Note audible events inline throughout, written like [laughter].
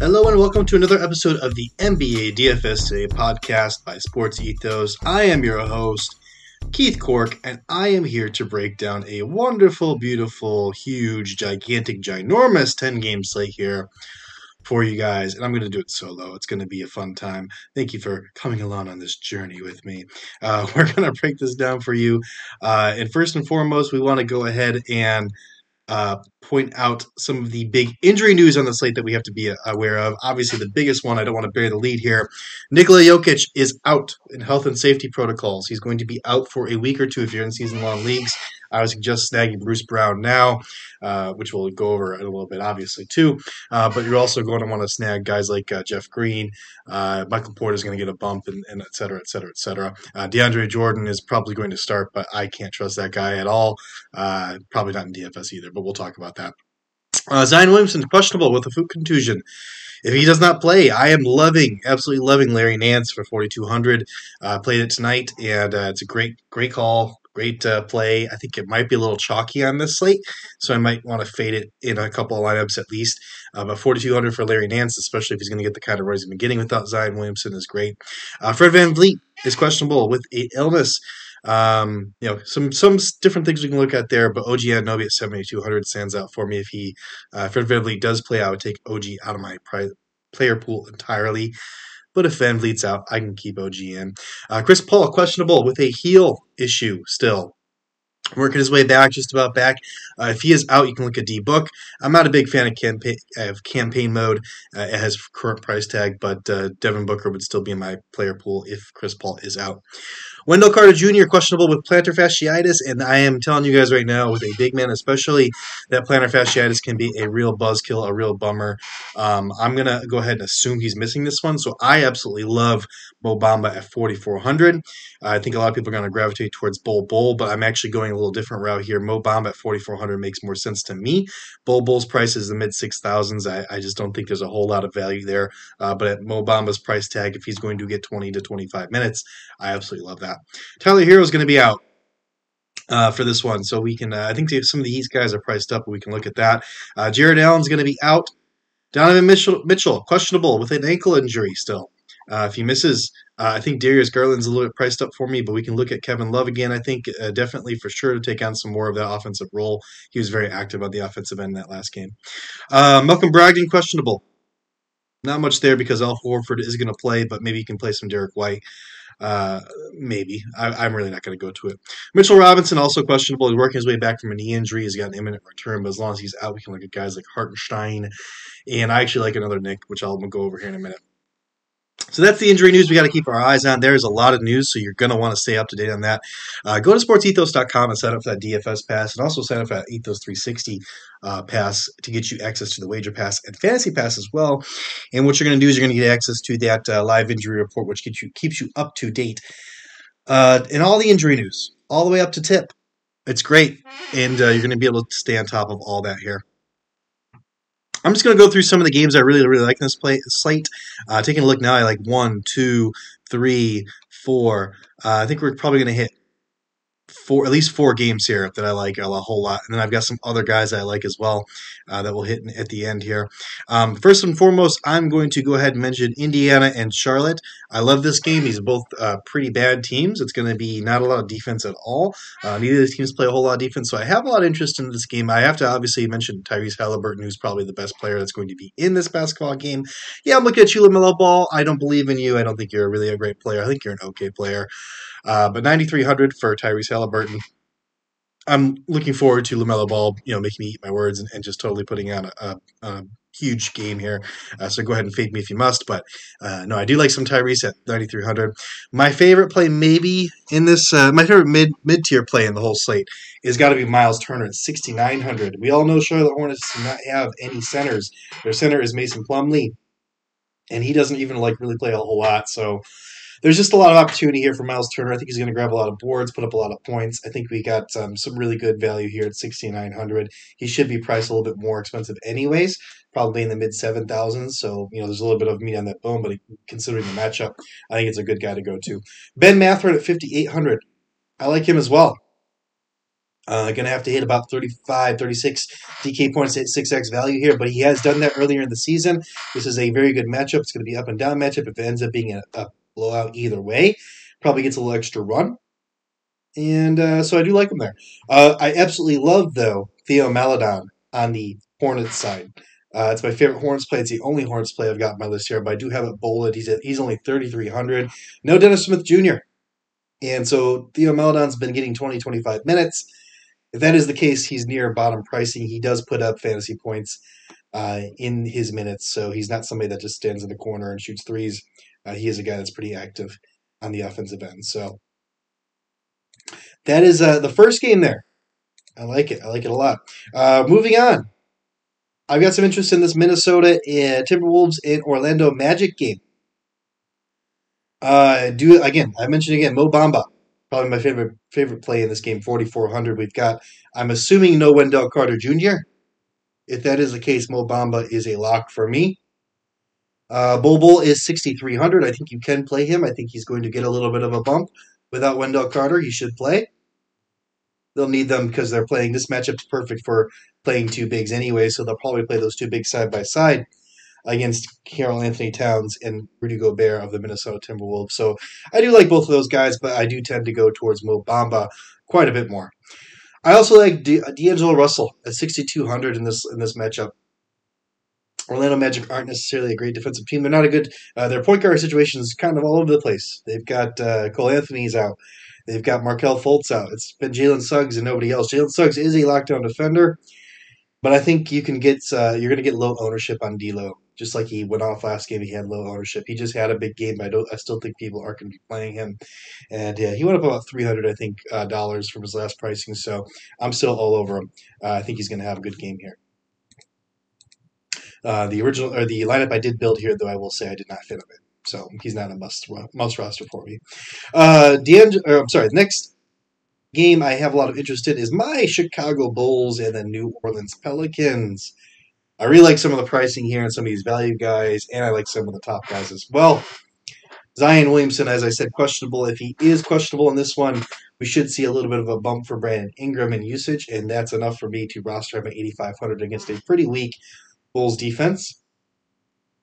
Hello and welcome to another episode of the NBA DFS Today podcast by Sports Ethos. I am your host, Keith Cork, and I am here to break down a wonderful, beautiful, huge, gigantic, ginormous 10 game slate here for you guys. And I'm going to do it solo. It's going to be a fun time. Thank you for coming along on this journey with me. Uh, [laughs] we're going to break this down for you. Uh, and first and foremost, we want to go ahead and uh, point out some of the big injury news on the slate that we have to be aware of. Obviously, the biggest one, I don't want to bury the lead here. Nikola Jokic is out in health and safety protocols. He's going to be out for a week or two if you're in season long leagues. I was just snagging Bruce Brown now, uh, which we'll go over in a little bit, obviously, too. Uh, but you're also going to want to snag guys like uh, Jeff Green. Uh, Michael Porter is going to get a bump, and, and et cetera, et cetera, et cetera. Uh, DeAndre Jordan is probably going to start, but I can't trust that guy at all. Uh, probably not in DFS either, but we'll talk about that. Zion Williamson questionable with a foot contusion if he does not play, I am loving, absolutely loving Larry Nance for 4,200. Uh, played it tonight, and uh, it's a great, great call. Great uh, play. I think it might be a little chalky on this slate, so I might want to fade it in a couple of lineups at least. Uh, but 4,200 for Larry Nance, especially if he's going to get the kind of runs he's been getting without Zion Williamson, is great. Uh, Fred VanVleet is questionable with a illness. Um, you know, some some different things we can look at there, but OG Anunoby at 7,200 stands out for me. If he, uh, Fred VanVleet does play, I would take OG out of my pri- player pool entirely. But if VanVleet's out, I can keep OG in. Uh, Chris Paul, questionable with a heel issue still. Working his way back, just about back. Uh, if he is out, you can look at D Book. I'm not a big fan of campaign of campaign mode. Uh, it has current price tag, but uh, Devin Booker would still be in my player pool if Chris Paul is out. Wendell Carter Jr. questionable with plantar fasciitis, and I am telling you guys right now, with a big man especially, that plantar fasciitis can be a real buzzkill, a real bummer. Um, I'm gonna go ahead and assume he's missing this one, so I absolutely love Mo Bamba at 4,400. I think a lot of people are to gravitate towards Bol Bol, but I'm actually going a little different route here. Mo Bamba at 4,400 makes more sense to me. Bol Bol's price is the mid 6,000s. I, I, just don't think there's a whole lot of value there. Uh, but at Mo Bamba's price tag, if he's going to get 20 to 25 minutes, I absolutely love that. Tyler Herro is going to be out. Uh, for this one, so we can. Uh, I think some of these guys are priced up, but we can look at that. Uh, Jarrett Allen's going to be out. Donovan Mitchell, Mitchell, questionable with an ankle injury still. Uh, if he misses, uh, I think Darius Garland's a little bit priced up for me, but we can look at Kevin Love again. I think uh, definitely for sure to take on some more of that offensive role. He was very active on the offensive end in that last game. Uh, Malcolm Brogdon questionable. Not much there because Al Horford is going to play, but maybe he can play some Derrick White. Uh, maybe. I, am really not going to go to it. Mitchell Robinson also questionable. He's working his way back from a knee injury. He's got an imminent return, but as long as he's out, we can look at guys like Hartenstein. And I actually like another Nick, which I'll go over here in a minute. So that's the injury news we got to keep our eyes on. There's a lot of news, so you're going to want to stay up to date on that. Uh, go to sportsethos.com and sign up for that DFS pass, and also sign up for that Ethos 360 uh, pass to get you access to the wager pass and fantasy pass as well. And what you're going to do is you're going to get access to that uh, live injury report, which gets you keeps you up to date uh, in all the injury news, all the way up to tip. It's great, and uh, you're going to be able to stay on top of all that here. I'm just going to go through some of the games I really, really like in this play slate. Uh, taking a look now, I like one, two, three, four. Uh, I think we're probably going to hit four, at least four games here that I like a whole lot, and then I've got some other guys I like as well uh, that will hit at the end here. Um, first and foremost, I'm going to go ahead and mention Indiana and Charlotte. I love this game. These are both uh, pretty bad teams. It's going to be not a lot of defense at all. Uh, neither of the teams play a whole lot of defense, so I have a lot of interest in this game. I have to obviously mention Tyrese Halliburton, who's probably the best player that's going to be in this basketball game. Yeah, I'm looking at you, LaMelo Ball. I don't believe in you. I don't think you're really a great player. I think you're an okay player. Uh, but 9,300 for Tyrese Halliburton. I'm looking forward to LaMelo Ball, you know, making me eat my words and, and just totally putting on a, a, a huge game here. Uh, so go ahead and fade me if you must. But uh, no, I do like some Tyrese at 9,300. My favorite play, maybe in this, uh, my favorite mid mid tier play in the whole slate is got to be Miles Turner at 6,900. We all know Charlotte Hornets do not have any centers. Their center is Mason Plumlee, and he doesn't even like really play a whole lot. So there's just a lot of opportunity here for Miles Turner. I think he's going to grab a lot of boards, put up a lot of points. I think we got um, some really good value here at 6,900. He should be priced a little bit more expensive, anyways, probably in the mid 7,000s. So, you know, there's a little bit of meat on that bone, but considering the matchup, I think it's a good guy to go to. Ben Mathurin at 5,800. I like him as well. Uh, going to have to hit about 35, 36 DK points at 6x value here, but he has done that earlier in the season. This is a very good matchup. It's going to be up and down matchup. If it ends up being a, a blowout either way, probably gets a little extra run. And uh, so I do like him there. Uh, I absolutely love, though, Theo Maledon on the Hornets side. Uh, it's my favorite Hornets play. It's the only Hornets play I've got on my list here, but I do have it bolded. He's at, he's only 3,300. No Dennis Smith Jr. And so Theo Maledon's been getting 20, 25 minutes. If that is the case, he's near bottom pricing. He does put up fantasy points uh, in his minutes, so he's not somebody that just stands in the corner and shoots threes. Uh, he is a guy that's pretty active on the offensive end. So that is uh, the first game there. I like it. I like it a lot. Uh, moving on. I've got some interest in this Minnesota uh, Timberwolves and Orlando Magic game. Uh, do again. I mentioned again Mo Bamba, probably my favorite favorite play in this game. Forty four hundred. We've got. I'm assuming no Wendell Carter Jr. If that is the case, Mo Bamba is a lock for me. Uh, Bobo is 6,300. I think you can play him. I think he's going to get a little bit of a bump. Without Wendell Carter, he should play. They'll need them because they're playing. This matchup's perfect for playing two bigs anyway, so they'll probably play those two bigs side by side against Karl-Anthony Towns and Rudy Gobert of the Minnesota Timberwolves. So I do like both of those guys, but I do tend to go towards Mo Bamba quite a bit more. I also like D'Angelo Russell at 6,200 in this in this matchup. Orlando Magic aren't necessarily a great defensive team. They're not a good. Uh, their point guard situation is kind of all over the place. They've got uh, Cole Anthony's out. They've got Markelle Fultz out. It's been Jalen Suggs and nobody else. Jalen Suggs is a lockdown defender, but I think you can get uh, you're going to get low ownership on D'Lo. Just like he went off last game, he had low ownership. He just had a big game. I don't. I still think people are going to be playing him, and yeah, he went up about three hundred, I think, uh, dollars from his last pricing. So I'm still all over him. Uh, I think he's going to have a good game here. Uh, the original or the lineup I did build here, though, I will say I did not fit him in, so he's not a must must roster for me. Uh, the I'm sorry. Next game I have a lot of interest in is my Chicago Bulls and the New Orleans Pelicans. I really like some of the pricing here and some of these value guys, and I like some of the top guys as well. Zion Williamson, as I said, questionable. If he is questionable in this one, we should see a little bit of a bump for Brandon Ingram in usage, and that's enough for me to roster him at 8,500 against a pretty weak Bulls defense.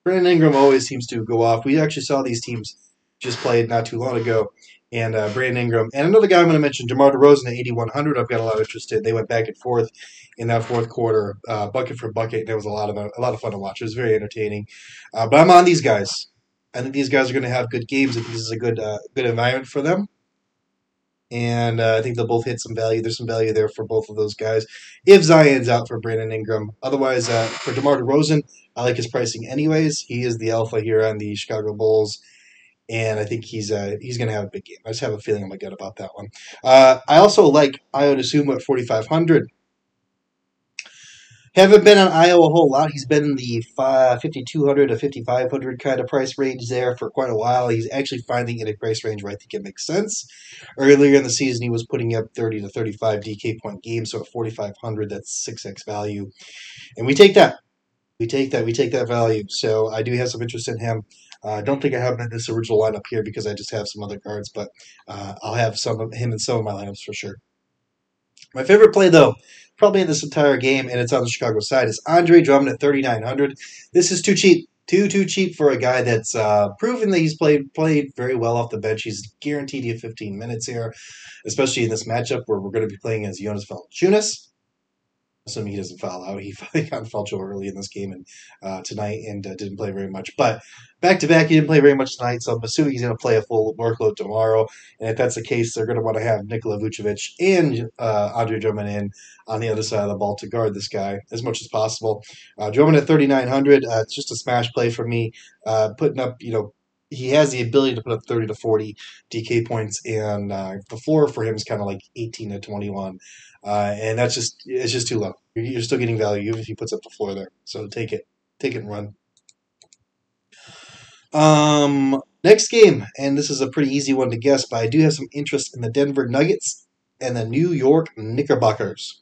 Brandon Ingram always seems to go off. We actually saw these teams just played not too long ago, and uh, Brandon Ingram and another guy I'm going to mention, DeMar DeRozan at 8100. I've got a lot of interest in. They went back and forth in that fourth quarter, uh, bucket for bucket. There was a lot of a lot of fun to watch. It was very entertaining. Uh, but I'm on these guys. I think these guys are going to have good games. I think this is a good uh, good environment for them and uh, I think they'll both hit some value. There's some value there for both of those guys. If Zion's out for Brandon Ingram, otherwise uh, for DeMar DeRozan, I like his pricing anyways. He is the alpha here on the Chicago Bulls, and I think he's uh, he's going to have a big game. I just have a feeling in my gut about that one. Uh, I also like Ayo Dosunmu at 4,500. Haven't been on Ayo a whole lot. He's been in the 5200 to 5500 kind of price range there for quite a while. He's actually finding in a price range where I think it makes sense. Earlier in the season, he was putting up 30 to 35 DK point games, so at 4500, that's 6x value. And we take that. We take that. We take that value. So I do have some interest in him. I uh, don't think I have him in this original lineup here because I just have some other cards, but uh, I'll have some of him in some of my lineups for sure. My favorite play, though, probably in this entire game, and it's on the Chicago side, is Andre Drummond at 3,900. This is too cheap. Too, too cheap for a guy that's uh, proven that he's played played very well off the bench. He's guaranteed you 15 minutes here, especially in this matchup where we're going to be playing as Jonas Valanciunas assuming he doesn't foul out. He [laughs] finally got fouled trouble early in this game and uh, tonight and uh, didn't play very much. But back to back, he didn't play very much tonight, so I'm assuming he's going to play a full workload tomorrow. And if that's the case, they're going to want to have Nikola Vucevic and uh, Andre Drummond in on the other side of the ball to guard this guy as much as possible. Uh, Drummond at 3,900, uh, it's just a smash play for me, uh, putting up, you know, he has the ability to put up 30 to 40 DK points, and uh, the floor for him is kind of like 18 to 21. Uh, and that's just it's just too low. You're still getting value even if he puts up the floor there. So take it, take it and run. Um, next game, and this is a pretty easy one to guess, but I do have some interest in the Denver Nuggets and the New York Knickerbockers.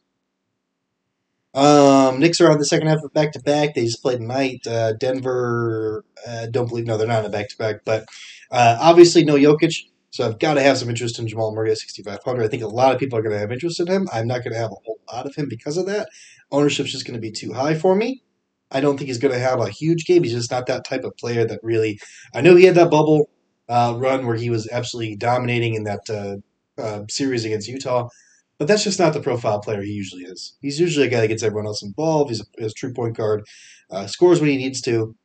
Um, Knicks are on the second half of back to back. They just played tonight. Uh, Denver, uh, don't believe no, they're not in a back to back, but uh, obviously no Jokic. So I've got to have some interest in Jamal Murray at 6,500. I think a lot of people are going to have interest in him. I'm not going to have a whole lot of him because of that. Ownership's just going to be too high for me. I don't think he's going to have a huge game. He's just not that type of player that really. I know he had that bubble uh, run where he was absolutely dominating in that uh, uh, series against Utah, but that's just not the profile player he usually is. He's usually a guy that gets everyone else involved. He's a, he's a true point guard, uh, scores when he needs to.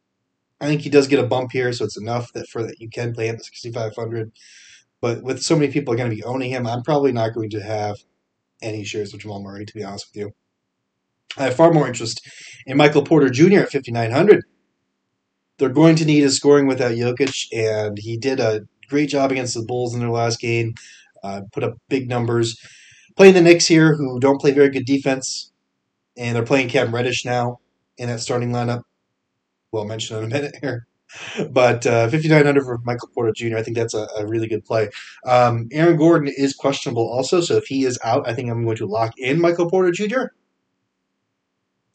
I think he does get a bump here, so it's enough that for that you can play him at 6,500. But with so many people going to be owning him, I'm probably not going to have any shares of Jamal Murray, to be honest with you. I have far more interest in Michael Porter Jr. at 5,900. They're going to need his scoring without Jokic, and he did a great job against the Bulls in their last game, uh, put up big numbers. Playing the Knicks here, who don't play very good defense, and they're playing Cam Reddish now in that starting lineup. We'll mention in a minute here. [laughs] But uh, 5,900 for Michael Porter Jr., I think that's a, a really good play. Um, Aaron Gordon is questionable also, so if he is out, I think I'm going to lock in Michael Porter Jr.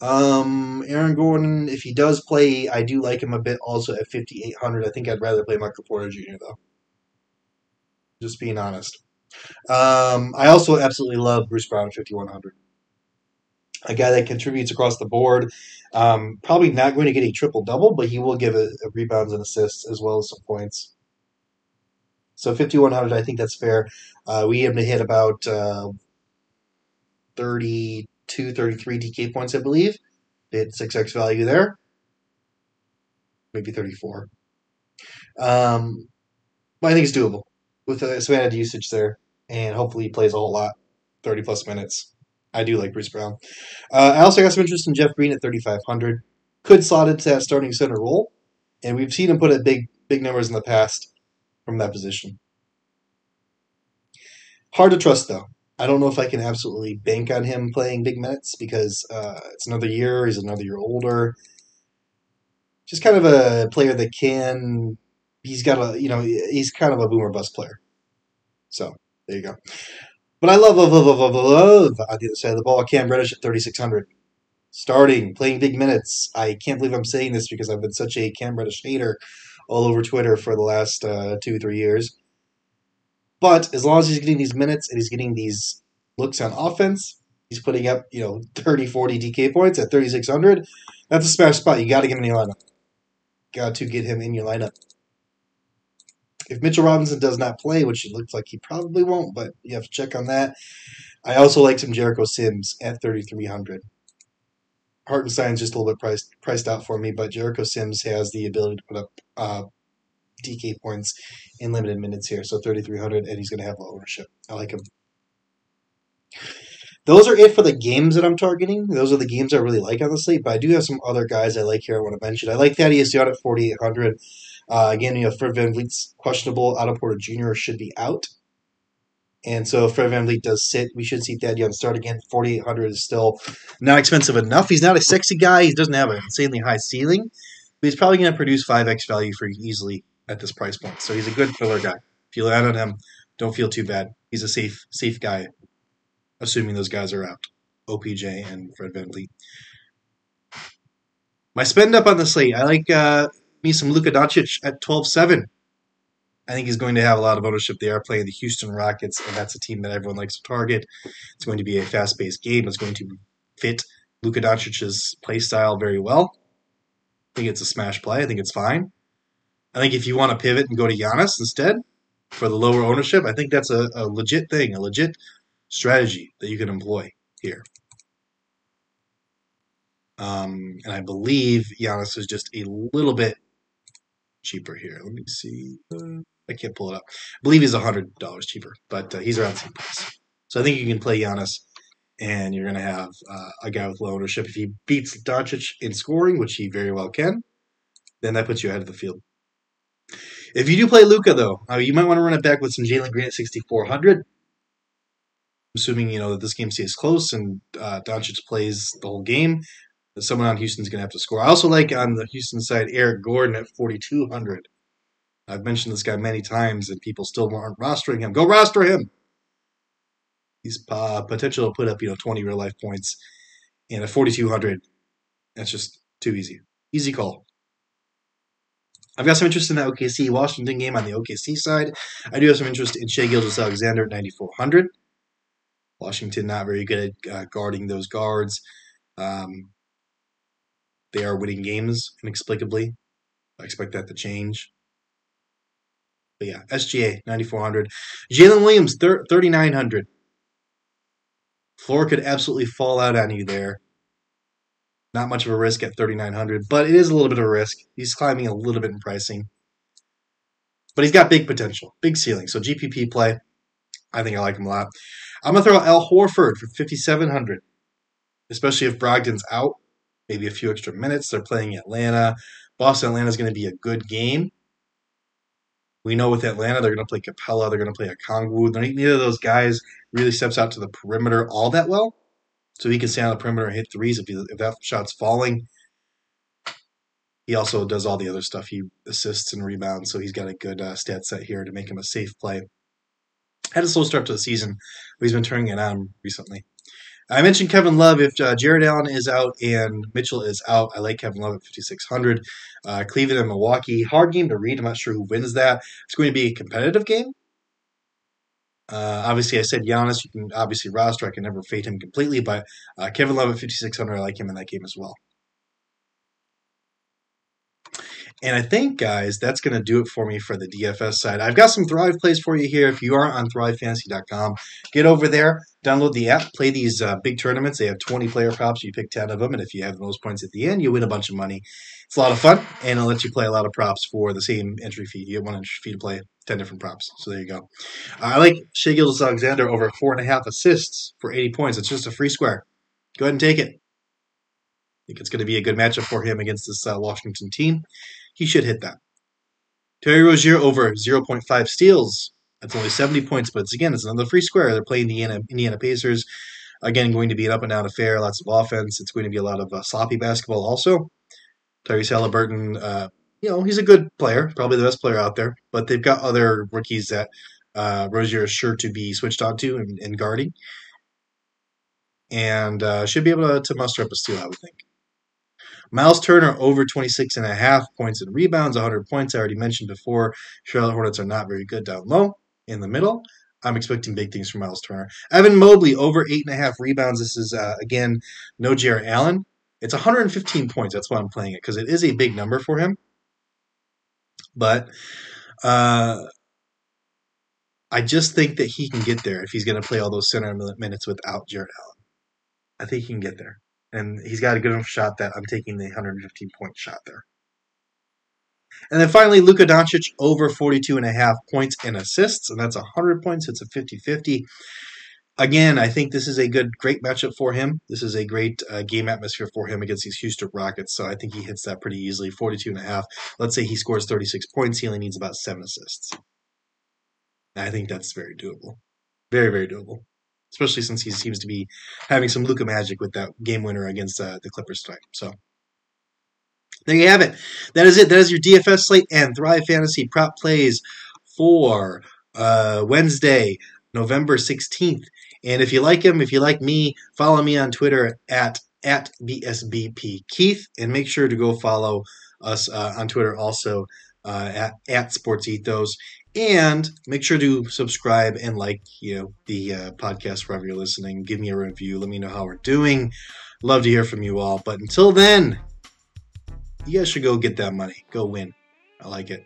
Um, Aaron Gordon, if he does play, I do like him a bit also at 5,800. I think I'd rather play Michael Porter Jr., though. Just being honest. Um, I also absolutely love Bruce Brown at 5,100 a guy that contributes across the board. Um, probably not going to get a triple double, but he will give a, a rebounds and assists as well as some points. So 5,100, I think that's fair. Uh, we have to hit about uh, 32, 33 DK points, I believe. Hit 6x value there. Maybe 34. Um, but I think it's doable with uh, some added usage there. And hopefully he plays a whole lot, 30 plus minutes. I do like Bruce Brown. Uh, I also got some interest in Jeff Green at 3,500. Could slot into that starting center role, and we've seen him put up big big numbers in the past from that position. Hard to trust though. I don't know if I can absolutely bank on him playing big minutes because uh, it's another year. He's another year older. Just kind of a player that can. He's got a you know he's kind of a boomer bust player. So there you go. But I love, love, love, love, love, love on the other side of the ball. Cam Reddish at 3,600. Starting, playing big minutes. I can't believe I'm saying this because I've been such a Cam Reddish hater all over Twitter for the last uh, two, three years. But as long as he's getting these minutes and he's getting these looks on offense, he's putting up, you know, 30, 40 DK points at 3,600. That's a smash spot. You got to get him in your lineup. Got to get him in your lineup if Mitchell Robinson does not play, which it looks like he probably won't, but you have to check on that. I also like some Jericho Sims at 3,300. Hartenstein's just a little bit priced priced out for me, but Jericho Sims has the ability to put up uh, DK points in limited minutes here, so 3,300, and he's going to have low ownership. I like him. Those are it for the games that I'm targeting. Those are the games I really like on the slate, but I do have some other guys I like here I want to mention. I like Thaddeus Young at 4,800. Uh, again, you know, Fred VanVleet's questionable. Otto Porter Jr. should be out. And so if Fred VanVleet does sit, we should see Thad Young start again. 4,800 is still not expensive enough. He's not a sexy guy. He doesn't have an insanely high ceiling. But he's probably going to produce 5x value for you easily at this price point. So he's a good filler guy. If you land on him, don't feel too bad. He's a safe safe guy, assuming those guys are out. OPJ and Fred VanVleet. My spend up on the slate. I like uh, me some Luka Doncic at 12-7. I think he's going to have a lot of ownership. They are playing the Houston Rockets, and that's a team that everyone likes to target. It's going to be a fast-paced game. It's going to fit Luka Doncic's play style very well. I think it's a smash play. I think it's fine. I think if you want to pivot and go to Giannis instead for the lower ownership, I think that's a, a legit thing, a legit strategy that you can employ here. Um, and I believe Giannis is just a little bit cheaper here. Let me see. Uh, I can't pull it up. I believe he's hundred dollars cheaper, but uh, he's around the same price. So I think you can play Giannis, and you're going to have uh, a guy with low ownership. If he beats Doncic in scoring, which he very well can, then that puts you ahead of the field. If you do play Luka, though, uh, you might want to run it back with some Jalen Green at 6,400. Assuming you know that this game stays close and uh, Doncic plays the whole game, someone on Houston's going to have to score. I also like on the Houston side Eric Gordon at 4,200. I've mentioned this guy many times, and people still aren't rostering him. Go roster him. He's uh, potential to put up you know 20 real life points, and at 4,200, that's just too easy. Easy call. I've got some interest in that OKC Washington game on the OKC side. I do have some interest in Shai Gilgeous-Alexander at 9,400. Washington not very good at uh, guarding those guards. Um, they are winning games inexplicably. I expect that to change. But yeah, SGA 9400. Jalen Williams 3900. Floor could absolutely fall out on you there. Not much of a risk at 3900, but it is a little bit of a risk. He's climbing a little bit in pricing. But he's got big potential, big ceiling. So GPP play, I think I like him a lot. I'm going to throw out Al Horford for 5700, especially if Brogdon's out. Maybe a few extra minutes. They're playing Atlanta. Boston Atlanta is going to be a good game. We know with Atlanta, they're going to play Capela, they're going to play Okongwu. Neither of those guys really steps out to the perimeter all that well. So he can stand on the perimeter and hit threes if, he, if that shot's falling. He also does all the other stuff. He assists and rebounds, so he's got a good uh, stat set here to make him a safe play. Had a slow start to the season, but he's been turning it on recently. I mentioned Kevin Love. If uh, Jarrett Allen is out and Mitchell is out, I like Kevin Love at 5,600. Uh, Cleveland and Milwaukee. Hard game to read. I'm not sure who wins that. It's going to be a competitive game. Uh, obviously, I said Giannis. You can obviously roster. I can never fade him completely, but uh, Kevin Love at 5,600, I like him in that game as well. And I think, guys, that's going to do it for me for the DFS side. I've got some Thrive plays for you here. If you aren't on thrivefantasy.com, get over there, download the app, play these uh, big tournaments. They have 20 player props. You pick 10 of them, and if you have those points at the end, you win a bunch of money. It's a lot of fun, and it'll let you play a lot of props for the same entry fee. You get one entry fee to play 10 different props. So there you go. Uh, I like Shai Gilgeous-Alexander over four and a half assists for 80 points. It's just a free square. Go ahead and take it. I think it's going to be a good matchup for him against this uh, Washington team he should hit that. Terry Rozier over 0.5 steals. That's only 70 points, but it's, again, it's another free square. They're playing the Indiana, Indiana Pacers. Again, going to be an up and down affair, lots of offense. It's going to be a lot of uh, sloppy basketball also. Tyrese Halliburton, uh, you know, he's a good player, probably the best player out there, but they've got other rookies that uh, Rozier is sure to be switched on to in, in guarding. And uh, should be able to, to muster up a steal, I would think. Miles Turner over 26 and a half points and rebounds, 100 points. I already mentioned before, Charlotte Hornets are not very good down low. In the middle, I'm expecting big things from Miles Turner. Evan Mobley over eight and a half rebounds. This is uh, again no Jarrett Allen. It's 115 points. That's why I'm playing it because it is a big number for him. But uh, I just think that he can get there if he's going to play all those center minutes without Jarrett Allen. I think he can get there and he's got a good enough shot that I'm taking the 115 point shot there. And then finally, Luka Doncic over 42 and a half points and assists, and that's 100 points. It's a 50 50. Again, I think this is a good, great matchup for him. This is a great uh, game atmosphere for him against these Houston Rockets. So I think he hits that pretty easily. 42 and a half. Let's say he scores 36 points. He only needs about seven assists. I think that's very doable. Very, very doable especially since he seems to be having some Luka magic with that game winner against uh, the Clippers tonight. So there you have it. That is it. That is your DFS slate and Thrive Fantasy prop plays for uh, Wednesday, November 16th. And if you like him, if you like me, follow me on Twitter at at BSBP Keith, and make sure to go follow us uh, on Twitter also uh, at, at Sports Ethos. And make sure to subscribe and like, you know, the uh, podcast wherever you're listening. Give me a review. Let me know how we're doing. Love to hear from you all. But until then, you guys should go get that money. Go win. I like it.